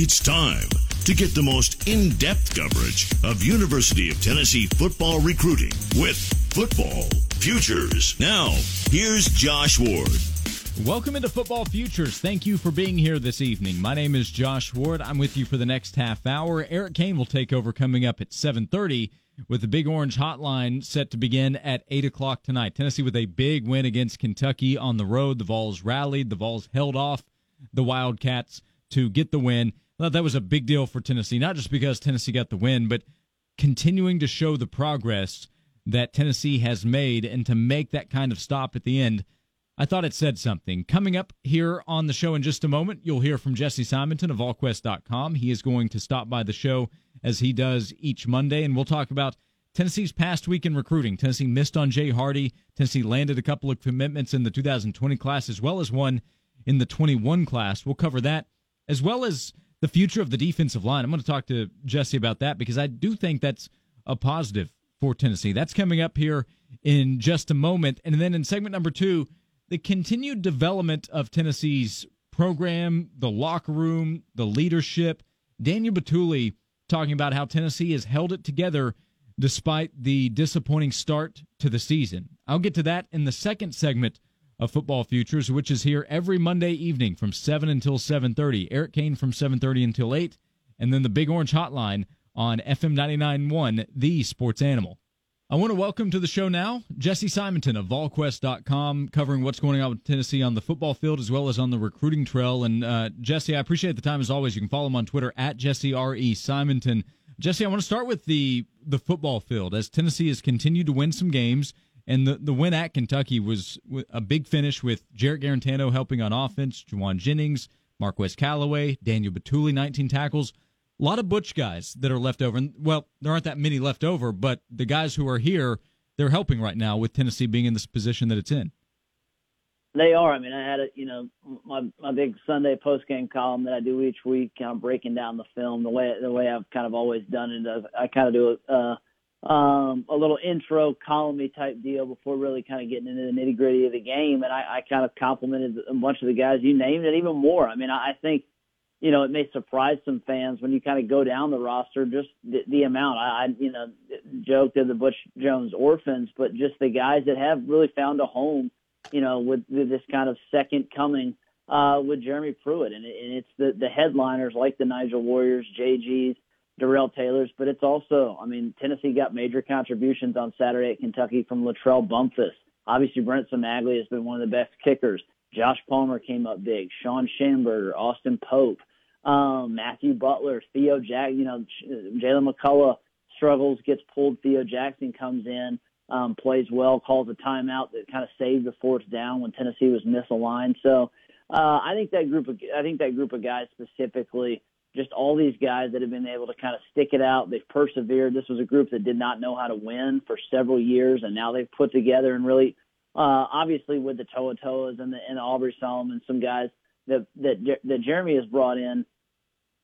It's time to get the most in depth coverage of University of Tennessee football recruiting with Football Futures. Now, here's Josh Ward. Welcome into Football Futures. Thank you for being here this evening. My name is Josh Ward. I'm with you for the next half hour. Erik Ainge will take over coming up at 7:30 with the Big Orange Hotline set to begin at 8 o'clock tonight. Tennessee with a big win against Kentucky on the road. The Vols rallied. The Vols held off the Wildcats to get the win. Well, that was a big deal for Tennessee, not just because Tennessee got the win, but continuing to show the progress that Tennessee has made and to make that kind of stop at the end I thought it said something. Coming up here on the show in just a moment, you'll hear from Jesse Simonton of VolQuest.com. He is going to stop by the show as he does each Monday, and we'll talk about Tennessee's past week in recruiting. Tennessee missed on Jay Hardy. Tennessee landed a couple of commitments in the 2020 class as well as one in the 21 class. We'll cover that as well as the future of the defensive line. I'm going to talk to Jesse about that because I do think that's a positive for Tennessee. That's coming up here in just a moment. And then in segment number two, the continued development of Tennessee's program, the locker room, the leadership. Daniel Bituli talking about how Tennessee has held it together despite the disappointing start to the season. I'll get to that in the second segment of Football Futures, which is here every Monday evening from 7 until 7:30. Erik Ainge from 7:30 until 8, and then the Big Orange Hotline on FM 99.1, the Sports Animal. I want to welcome to the show now Jesse Simonton of VolQuest.com, covering what's going on with Tennessee on the football field as well as on the recruiting trail. And uh, Jesse, I appreciate the time as always. You can follow him on Twitter at Jesse R E Simonton. Jesse, I want to start with the the football field as Tennessee has continued to win some games, and the the win at Kentucky was a big finish with Jarrett Guarantano helping on offense, Jauan Jennings, Marquez Callaway, Daniel Bituli, 19 tackles a lot of Butch guys that are left over. And, well, there aren't that many left over, but the guys who are here, they're helping right now with Tennessee being in this position that it's in. They are. I mean, I had a, you know, my my big Sunday post game column that I do each week, kind of breaking down the film the way the way I've kind of always done it. I kind of do a uh, um, a little intro column type deal before really kind of getting into the nitty gritty of the game, and I, I kind of complimented a bunch of the guys you named, and even more. I mean, I, I think you know, it may surprise some fans when you kind of go down the roster, just the, the amount. I, I, you know, joked of the Butch Jones orphans, but just the guys that have really found a home, you know, with, with this kind of second coming uh, with Jeremy Pruitt. And, it, and it's the, the headliners like the Nigel Warriors, JGs, Darrell Taylors, but it's also, I mean, Tennessee got major contributions on Saturday at Kentucky from Latrell Bumpus. Obviously, Brent Cimaglia has been one of the best kickers. Josh Palmer came up big. Shawn Shamburger, Austin Pope, um, Matthew Butler, Theo Jack, you know, Jaylen McCollough struggles, gets pulled. Theo Jackson comes in, um, plays well, calls a timeout that kind of saved the fourth down when Tennessee was misaligned. So uh, I think that group of I think that group of guys specifically, just all these guys that have been able to kind of stick it out. They've persevered. This was a group that did not know how to win for several years, and now they've put together and really, uh, obviously with the To'oTo'os and the and the Aubrey Solomon, some guys that that that Jeremy has brought in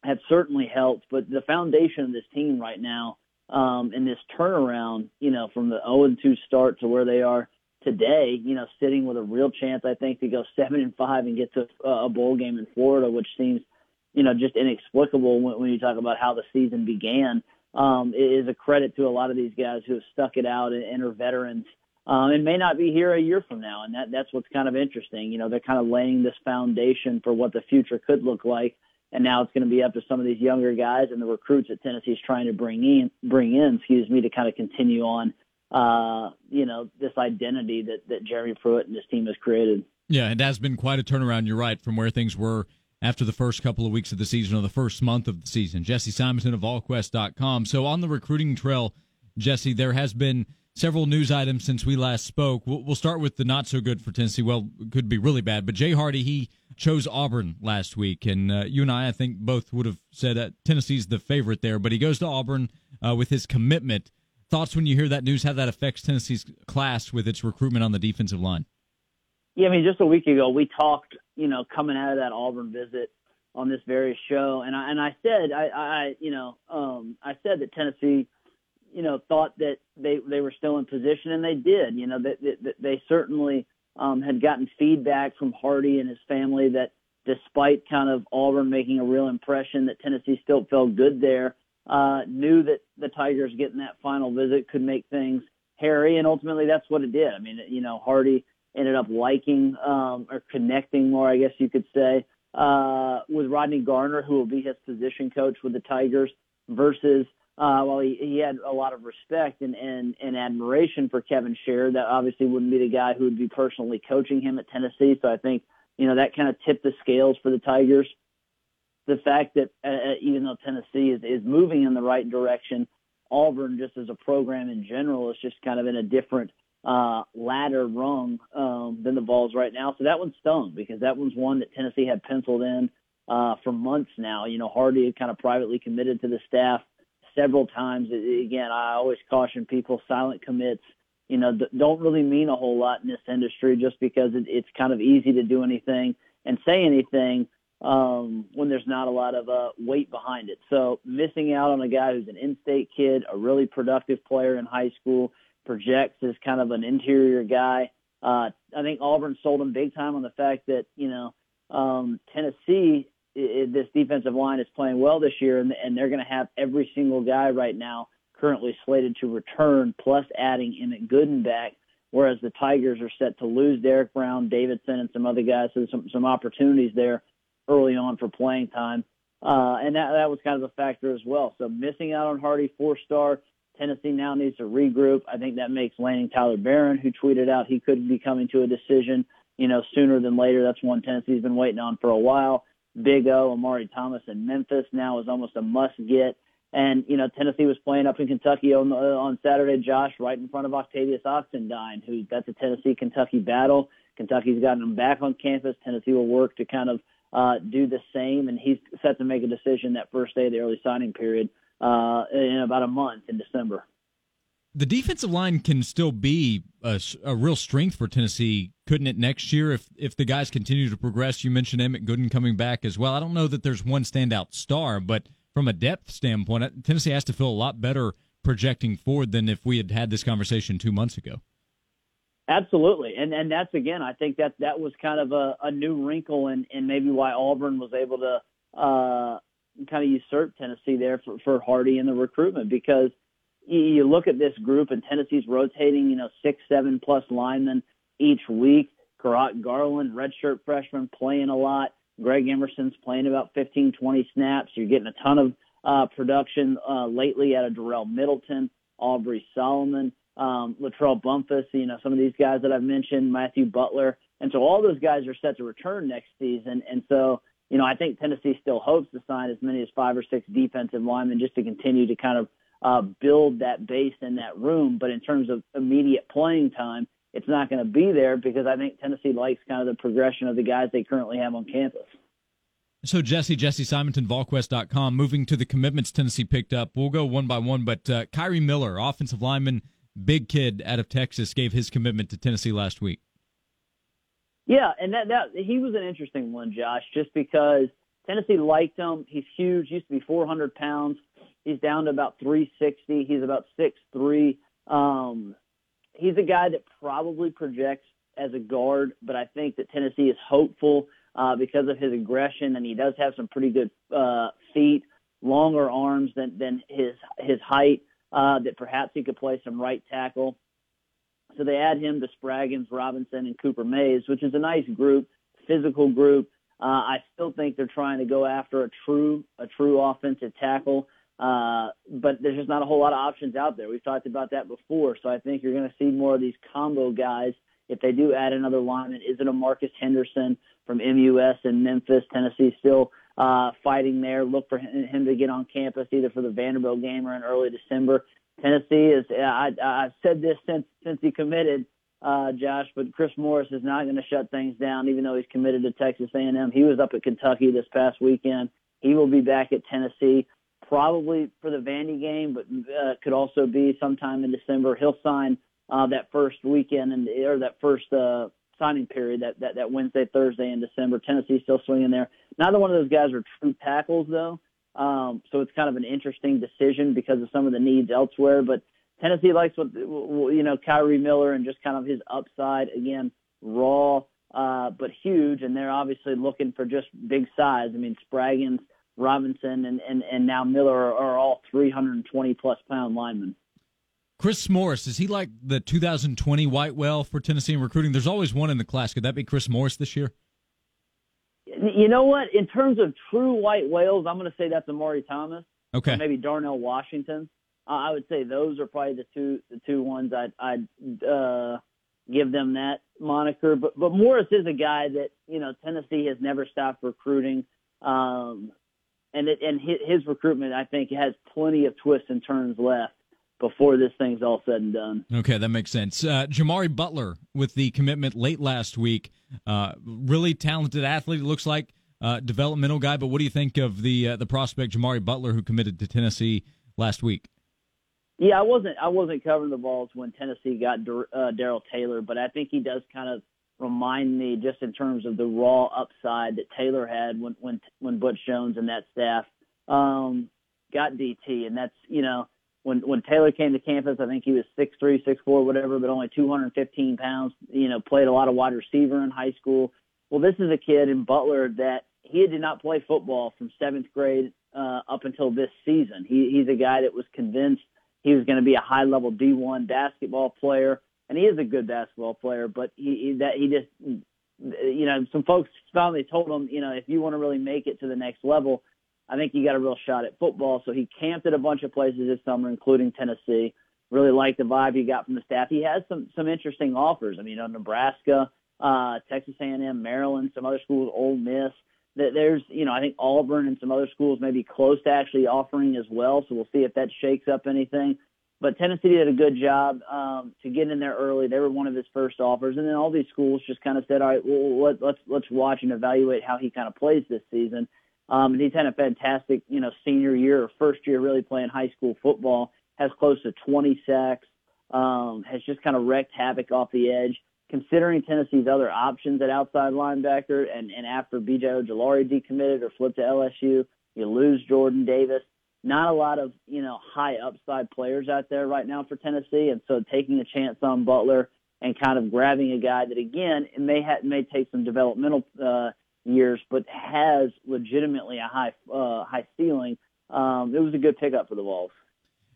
have certainly helped. But the foundation of this team right now, um, in this turnaround, you know, from the 0 and 2 start to where they are today, you know, sitting with a real chance, I think, to go seven and five and get to a bowl game in Florida, which seems, you know, just inexplicable when, when you talk about how the season began. Um, is a credit to a lot of these guys who have stuck it out and, and are veterans um, and may not be here a year from now. And that, that's what's kind of interesting. You know, they're kind of laying this foundation for what the future could look like and now it's going to be up to some of these younger guys and the recruits that Tennessee's trying to bring in, bring in, excuse me, to kind of continue on, uh, you know, this identity that that Jeremy Pruitt and his team has created. Yeah, it has been quite a turnaround. You're right from where things were after the first couple of weeks of the season or the first month of the season. Jesse Simonton of VolQuest.com. So on the recruiting trail, Jesse, there has been several news items since we last spoke. We'll, we'll start with the not so good for Tennessee. Well, could be really bad, but Jay Hardy he chose Auburn last week, and uh, you and I, I think, both would have said that Tennessee's the favorite there. But he goes to Auburn uh, with his commitment. Thoughts when you hear that news? How that affects Tennessee's class with its recruitment on the defensive line? Yeah, I mean, just a week ago we talked, you know, coming out of that Auburn visit on this very show, and I and I said, I, I you know, um, I said that Tennessee you know, thought that they they were still in position, and they did. You know, that they, they, they certainly um, had gotten feedback from Hardy and his family that despite kind of Auburn making a real impression that Tennessee still felt good there. Uh, knew that the Tigers getting that final visit could make things hairy, and ultimately that's what it did. I mean, you know, Hardy ended up liking um, or connecting more, I guess you could say, uh, with Rodney Garner, who will be his position coach with the Tigers, versus uh, well, he, he had a lot of respect and, and, and admiration for Kevin Sherrer. That obviously wouldn't be the guy who would be personally coaching him at Tennessee. So I think, you know, that kind of tipped the scales for the Tigers. The fact that uh, uh, even though Tennessee is, is moving in the right direction, Auburn, just as a program in general, is just kind of in a different uh, ladder rung um, than the Vols right now. So that one stung because that one's one that Tennessee had penciled in uh, for months now. You know, Hardy had kind of privately committed to the staff several times. Again, I always caution people: silent commits, you know, don't really mean a whole lot in this industry, just because it, it's kind of easy to do anything and say anything um, when there's not a lot of uh, weight behind it. So missing out on a guy who's an in-state kid, a really productive player in high school, projects as kind of an interior guy. Uh, I think Auburn sold him big time on the fact that you know um, Tennessee it, this defensive line is playing well this year, and, and they're going to have every single guy right now currently slated to return, plus adding Emmett Gooden back. Whereas the Tigers are set to lose Derrick Brown, Davidson, and some other guys. So some some opportunities there early on for playing time, uh, and that that was kind of a factor as well. So missing out on Hardy, four star. Tennessee now needs to regroup. I think that makes landing Tyler Baron, who tweeted out he could be coming to a decision, you know, sooner than later. That's one Tennessee's been waiting on for a while. Big O, Omari Thomas in Memphis now is almost a must get. And, you know, Tennessee was playing up in Kentucky on, on Saturday, Josh, right in front of Octavius Oxendine, who that's a Tennessee Kentucky battle. Kentucky's gotten him back on campus. Tennessee will work to kind of uh, do the same, and he's set to make a decision that first day of the early signing period uh, in about a month in December the defensive line can still be a, a, real strength for Tennessee, couldn't it? Next year, if if the guys continue to progress, you mentioned Emmett Gooden coming back as well. I don't know that there's one standout star, but from a depth standpoint, Tennessee has to feel a lot better projecting forward than if we had had this conversation two months ago. Absolutely, and and that's again, I think that that was kind of a, a new wrinkle, and and maybe why Auburn was able to uh, kind of usurp Tennessee there for, for Hardy in the recruitment because you look at this group and Tennessee's rotating, you know, six, seven plus linemen each week. Kurott Garland, redshirt freshman, playing a lot. Greg Emerson's playing about 15, 20 snaps. You're getting a ton of uh, production uh, lately out of Darrell Middleton, Aubrey Solomon, um, Latrell Bumpus, you know, some of these guys that I've mentioned, Matthew Butler. And so all those guys are set to return next season. And so, you know, I think Tennessee still hopes to sign as many as five or six defensive linemen just to continue to kind of – uh, build that base in that room. But in terms of immediate playing time, it's not going to be there because I think Tennessee likes kind of the progression of the guys they currently have on campus. So Jesse, Jesse Simonton, VolQuest.com, moving to the commitments Tennessee picked up. We'll go one by one, but uh, Kyrie Miller, offensive lineman, big kid out of Texas, gave his commitment to Tennessee last week. Yeah, and that, that he was an interesting one, Josh, just because Tennessee liked him. He's huge, used to be 400 pounds. He's down to about 360. He's about 6'3. Um, he's a guy that probably projects as a guard, but I think that Tennessee is hopeful uh, because of his aggression, and he does have some pretty good uh, feet, longer arms than than his his height. Uh, that perhaps he could play some right tackle. So they add him to Spraggins, Robinson, and Cooper Mays, which is a nice group, physical group. Uh, I still think they're trying to go after a true a true offensive tackle. Uh, but there's just not a whole lot of options out there. We've talked about that before, so I think you're going to see more of these combo guys. If they do add another lineman, is it a Marcus Henderson from MUS in Memphis? Tennessee still uh, fighting there. Look for him to get on campus either for the Vanderbilt game or in early December. Tennessee is. I, I've said this since since he committed, uh, Josh, but Chris Morris is not going to shut things down, even though he's committed to Texas A&M. He was up at Kentucky this past weekend. He will be back at Tennessee probably for the Vandy game, but uh, could also be sometime in December. He'll sign uh, that first weekend and or that first uh, signing period that, that that Wednesday, Thursday in December. Tennessee still swinging there. Neither one of those guys are true tackles though, um, so it's kind of an interesting decision because of some of the needs elsewhere. But Tennessee likes what you know Kyrie Miller and just kind of his upside again, raw. uh, but huge, and they're obviously looking for just big size. I mean, Spraggins, Robinson, and, and, and now Miller are, are all 320 plus pound linemen. Chris Morris, is he like the 2020 White Whale for Tennessee in recruiting? There's always one in the class. Could that be Chris Morris this year? You know what? In terms of true white whales, I'm going to say that's Omari Thomas. Okay. maybe Darnell Washington. Uh, I would say those are probably the two the two ones I'd I'd uh, give them that moniker. But but Morris is a guy that you know Tennessee has never stopped recruiting, um, and it, and his, his recruitment I think has plenty of twists and turns left before this thing's all said and done. Okay, that makes sense. Uh, Jamari Butler with the commitment late last week, uh, really talented athlete. Looks like uh, developmental guy. But what do you think of the uh, the prospect Jamari Butler who committed to Tennessee last week? Yeah, I wasn't I wasn't covering the Vols when Tennessee got uh, Darrell Taylor, but I think he does kind of remind me just in terms of the raw upside that Taylor had when when when Butch Jones and that staff um, got DT, and that's you know when when Taylor came to campus, I think he was six three, six four, whatever, but only 215 pounds. You know, played a lot of wide receiver in high school. Well, this is a kid in Butler that he did not play football from seventh grade uh, up until this season. He, he's a guy that was convinced he was going to be a high level D1 basketball player, and he is a good basketball player. But he, he that he just, you know, some folks finally told him, you know, if you want to really make it to the next level, I think you got a real shot at football. So he camped at a bunch of places this summer, including Tennessee. Really liked the vibe he got from the staff. He has some some interesting offers. I mean, you know, Nebraska, uh, Texas A&M, Maryland, some other schools, Ole Miss there's, you know, I think Auburn and some other schools may be close to actually offering as well. So we'll see if that shakes up anything. But Tennessee did a good job um, to get in there early. They were one of his first offers, and then all these schools just kind of said, "All right, well, let, let's let's watch and evaluate how he kind of plays this season." Um, and he's had a fantastic, you know, senior year first year really playing high school football. Has close to 20 sacks. Um, has just kind of wrecked havoc off the edge considering Tennessee's other options at outside linebacker, and, and after B.J. Ojulari decommitted or flipped to LSU, you lose Jordan Davis. Not a lot of you know high upside players out there right now for Tennessee, and so taking a chance on Butler and kind of grabbing a guy that again it may ha- may take some developmental uh, years, but has legitimately a high uh, high ceiling. Um, it was a good pickup for the Vols.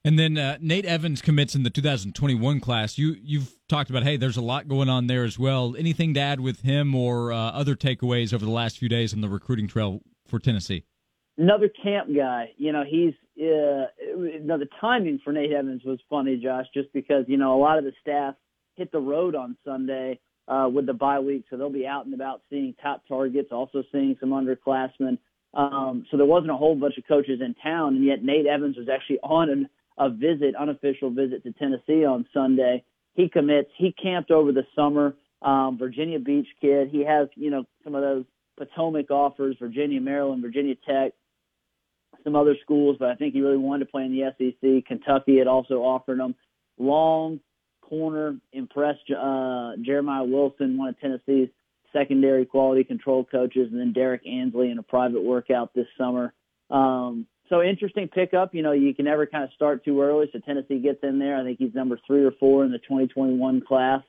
And then uh, Nate Evans commits in the 2021 class. You you've talked about hey, there's a lot going on there as well. Anything to add with him or uh, other takeaways over the last few days on the recruiting trail for Tennessee? Another camp guy. You know, he's uh, now the timing for Nate Evans was funny, Josh, just because you know a lot of the staff hit the road on Sunday uh, with the bye week, so they'll be out and about seeing top targets, also seeing some underclassmen. Um, so there wasn't a whole bunch of coaches in town, and yet Nate Evans was actually on an a visit, unofficial visit to Tennessee on Sunday. He commits. He camped over the summer. Um, Virginia Beach kid. He has, you know, some of those Potomac offers, Virginia, Maryland, Virginia Tech, some other schools, but I think he really wanted to play in the SEC. Kentucky had also offered him. Long corner, impressed uh, Jeremiah Wilson, one of Tennessee's secondary quality control coaches, and then Derrick Ansley in a private workout this summer. Um, so interesting pickup. You know, you can never kind of start too early. So Tennessee gets in there. I think he's number three or four in the 2021 class.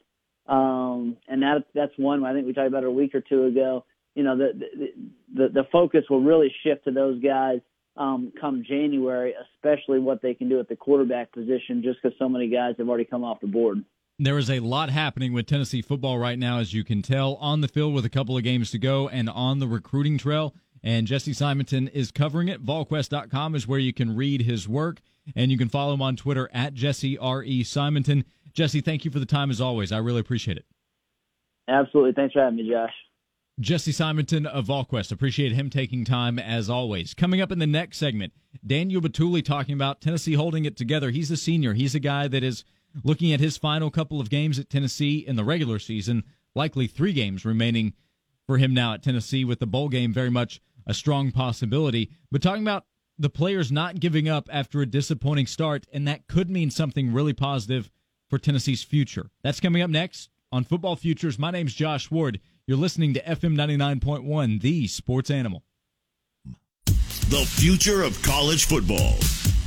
Um, and that that's one I think we talked about a week or two ago. You know, the the the, the focus will really shift to those guys um, come January, especially what they can do at the quarterback position, just because so many guys have already come off the board. There is a lot happening with Tennessee football right now, as you can tell, on the field with a couple of games to go and on the recruiting trail and Jesse Simonton is covering it. VolQuest.com is where you can read his work, and you can follow him on Twitter at Jesse R E Simonton. Jesse, thank you for the time as always. I really appreciate it. Absolutely. Thanks for having me, Josh. Jesse Simonton of VolQuest. Appreciate him taking time as always. Coming up in the next segment, Daniel Bituli talking about Tennessee holding it together. He's a senior. He's a guy that is looking at his final couple of games at Tennessee in the regular season, likely three games remaining for him now at Tennessee, with the bowl game very much a strong possibility. But talking about the players not giving up after a disappointing start, and that could mean something really positive for Tennessee's future. That's coming up next on Football Futures. My name's Josh Ward. You're listening to FM 99.1, the sports animal. The future of college football.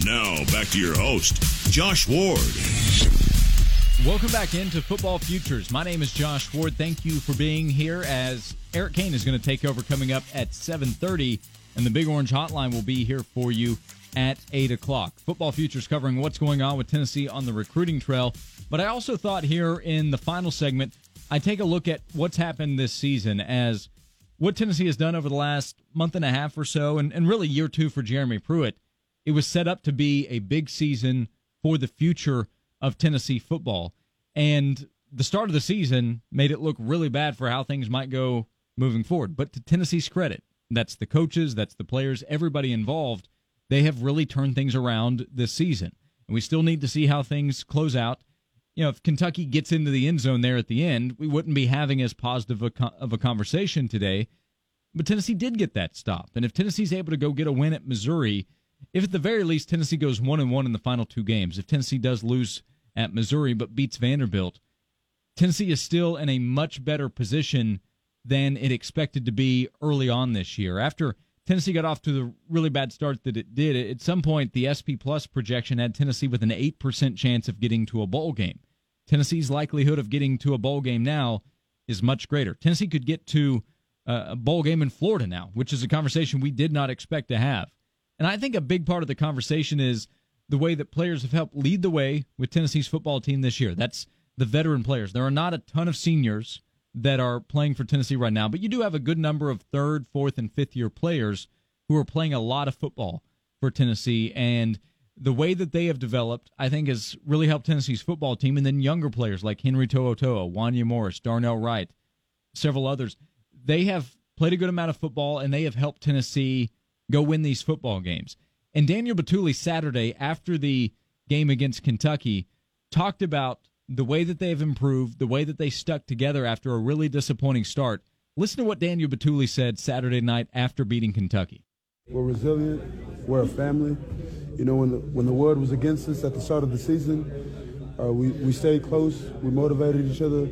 Now, back to your host, Josh Ward. Welcome back into Football Futures. My name is Josh Ward. Thank you for being here as Erik Ainge is going to take over coming up at 7.30, and the Big Orange Hotline will be here for you at 8 o'clock. Football Futures covering what's going on with Tennessee on the recruiting trail. But I also thought here in the final segment, I take a look at what's happened this season as what Tennessee has done over the last month and a half or so, and, and really year two for Jeremy Pruitt. It was set up to be a big season for the future of Tennessee football. And the start of the season made it look really bad for how things might go moving forward. But to Tennessee's credit, that's the coaches, that's the players, everybody involved. They have really turned things around this season. And we still need to see how things close out. You know, if Kentucky gets into the end zone there at the end, we wouldn't be having as positive a, of a conversation today. But Tennessee did get that stop. And if Tennessee's able to go get a win at Missouri, if at the very least Tennessee goes one and one in the final two games, if Tennessee does lose at Missouri but beats Vanderbilt, Tennessee is still in a much better position than it expected to be early on this year. After Tennessee got off to the really bad start that it did, at some point the SP Plus projection had Tennessee with an 8% chance of getting to a bowl game. Tennessee's likelihood of getting to a bowl game now is much greater. Tennessee could get to uh, a bowl game in Florida now, which is a conversation we did not expect to have. And I think a big part of the conversation is the way that players have helped lead the way with Tennessee's football team this year. That's the veteran players. There are not a ton of seniors that are playing for Tennessee right now, but you do have a good number of third, fourth, and fifth year players who are playing a lot of football for Tennessee. And the way that they have developed, I think, has really helped Tennessee's football team. And then younger players like Henry To'oTo'o, Wanya Morris, Darnell Wright, several others, they have played a good amount of football and they have helped Tennessee go win these football games. And Daniel Bituli Saturday after the game against Kentucky talked about the way that they have improved, the way that they stuck together after a really disappointing start. Listen to what Daniel Bituli said Saturday night after beating Kentucky. We're resilient. We're a family. You know, when the, when the world was against us at the start of the season, uh, we, we stayed close. We motivated each other.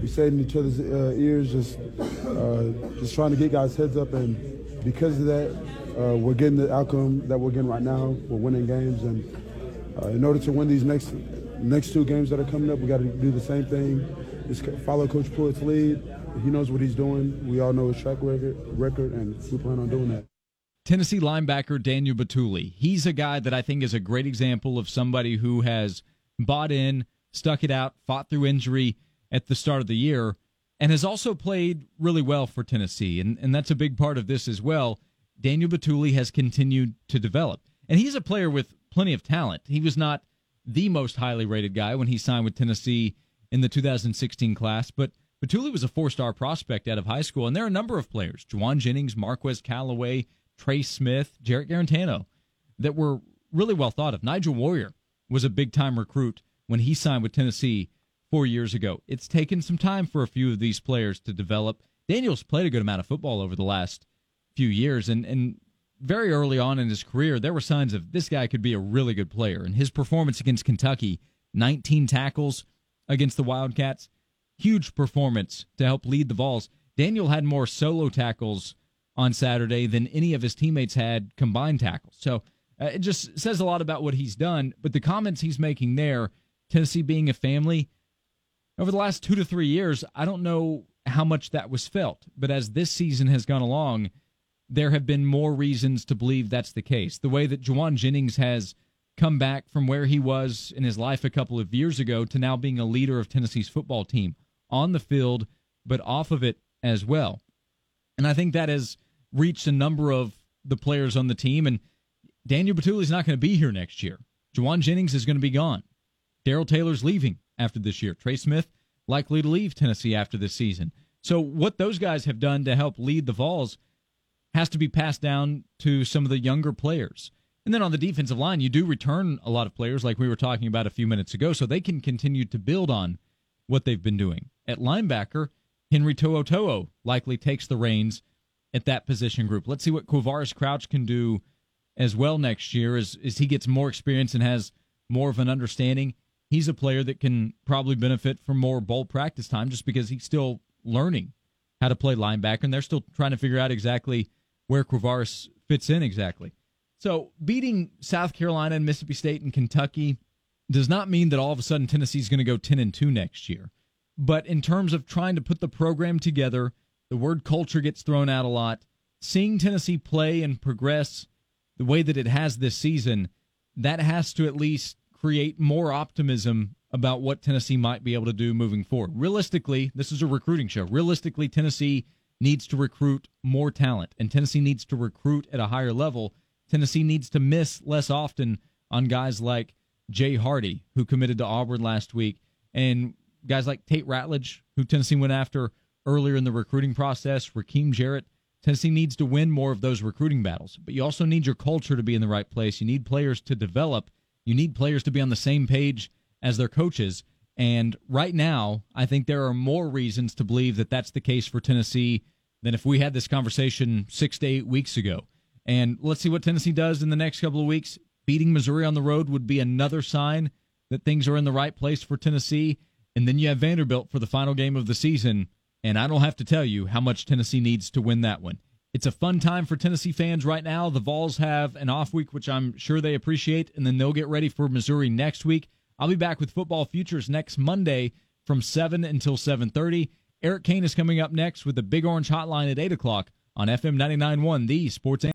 We stayed in each other's uh, ears, just uh, just trying to get guys' heads up. And because of that, uh, we're getting the outcome that we're getting right now. We're winning games, and uh, in order to win these next next two games that are coming up, we got to do the same thing. Just follow Coach Pruitt's lead. He knows what he's doing. We all know his track record, record, and we plan on doing that. Tennessee linebacker Daniel Bituli. He's a guy that I think is a great example of somebody who has bought in, stuck it out, fought through injury at the start of the year, and has also played really well for Tennessee. And, and that's a big part of this as well. Daniel Bituli has continued to develop. And he's a player with plenty of talent. He was not the most highly rated guy when he signed with Tennessee in the 2016 class, but Bituli was a four star prospect out of high school. And there are a number of players Jauan Jennings, Marquez Callaway, Trey Smith, Jarrett Guarantano that were really well thought of. Nigel Warrior was a big time recruit when he signed with Tennessee four years ago. It's taken some time for a few of these players to develop. Daniels played a good amount of football over the last few years, and and very early on in his career, there were signs of this guy could be a really good player. And his performance against Kentucky, 19 tackles against the Wildcats, huge performance to help lead the Vols. Daniel had more solo tackles on Saturday than any of his teammates had combined tackles. So uh, it just says a lot about what he's done. But the comments he's making there, Tennessee being a family, over the last two to three years, I don't know how much that was felt. But as this season has gone along, there have been more reasons to believe that's the case. The way that Jauan Jennings has come back from where he was in his life a couple of years ago to now being a leader of Tennessee's football team on the field, but off of it as well. And I think that has reached a number of the players on the team. And Daniel Bituli is not going to be here next year. Jauan Jennings is going to be gone. Darrell Taylor's leaving after this year. Trey Smith likely to leave Tennessee after this season. So what those guys have done to help lead the Vols – has to be passed down to some of the younger players. And then on the defensive line, you do return a lot of players, like we were talking about a few minutes ago, so they can continue to build on what they've been doing. At linebacker, Henry To'oTo'o likely takes the reins at that position group. Let's see what Quavaris Crouch can do as well next year as, as he gets more experience and has more of an understanding. He's a player that can probably benefit from more bowl practice time just because he's still learning how to play linebacker, and they're still trying to figure out exactly – where Quavaris fits in exactly. So beating South Carolina and Mississippi State and Kentucky, does not mean that all of a sudden Tennessee's going to go 10 and 2 next year. But in terms of trying to put the program together, the word culture gets thrown out a lot. Seeing Tennessee play and progress the way that it has this season, that has to at least create more optimism about what Tennessee might be able to do moving forward. Realistically, this is a recruiting show. Realistically, Tennessee needs to recruit more talent, and Tennessee needs to recruit at a higher level. Tennessee needs to miss less often on guys like Jay Hardy, who committed to Auburn last week, and guys like Tate Ratledge, who Tennessee went after earlier in the recruiting process, Rakim Jarrett. Tennessee needs to win more of those recruiting battles, but you also need your culture to be in the right place. You need players to develop. You need players to be on the same page as their coaches. And right now, I think there are more reasons to believe that that's the case for Tennessee than if we had this conversation six to eight weeks ago. And let's see what Tennessee does in the next couple of weeks. Beating Missouri on the road would be another sign that things are in the right place for Tennessee. And then you have Vanderbilt for the final game of the season. And I don't have to tell you how much Tennessee needs to win that one. It's a fun time for Tennessee fans right now. The Vols have an off week, which I'm sure they appreciate, and then they'll get ready for Missouri next week. I'll be back with football futures next Monday from 7 until 7.30. Erik Ainge is coming up next with the Big Orange Hotline at 8 o'clock on FM 99.1, the Sports